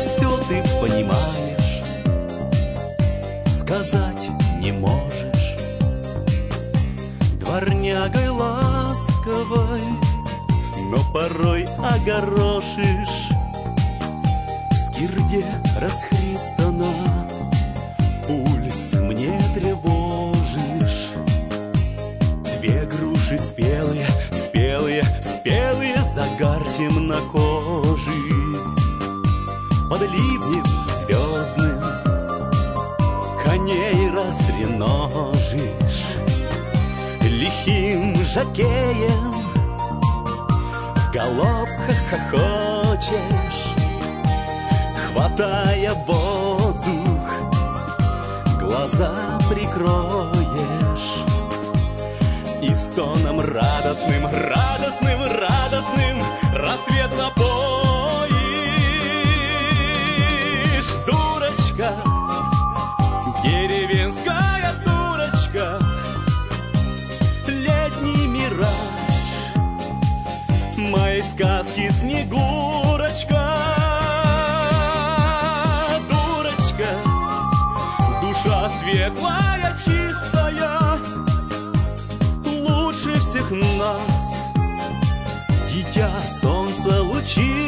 все ты понимаешь, сказать не можешь. Дворнягой ласковой, но порой огорошишь. В скирде расхристана, пульс мне тревожишь. Две груши спелые, спелые, спелые, загар темнокожий под ливнем звездным. Коней растреножишь Лихим жакеем. В галопках хохочешь Хватая воздух Глаза прикроешь. И стоном радостным, радостным, радостным Рассвет напомнишь сказки Снегурочка Дурочка Душа светлая, чистая Лучше всех нас. Дитя солнце лучистое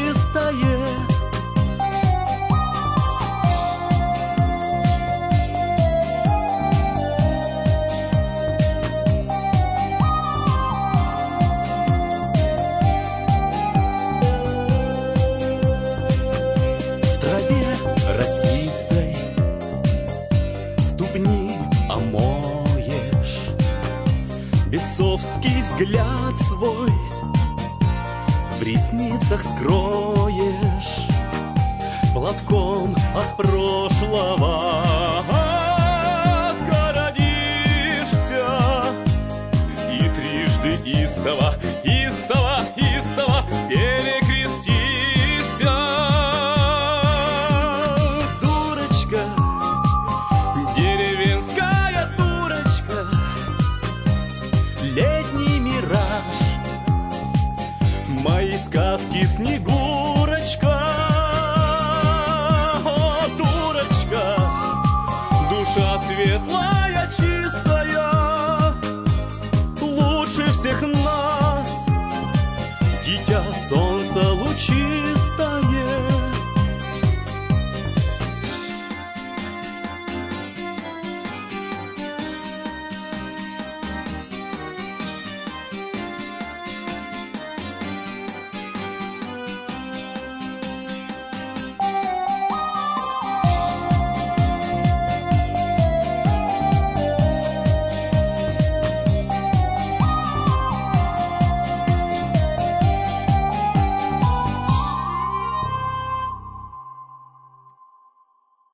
Бесовский взгляд свой В ресницах скроешь Платком от прошлого Мои сказки Снегурочка. О, дурочка Душа светлая,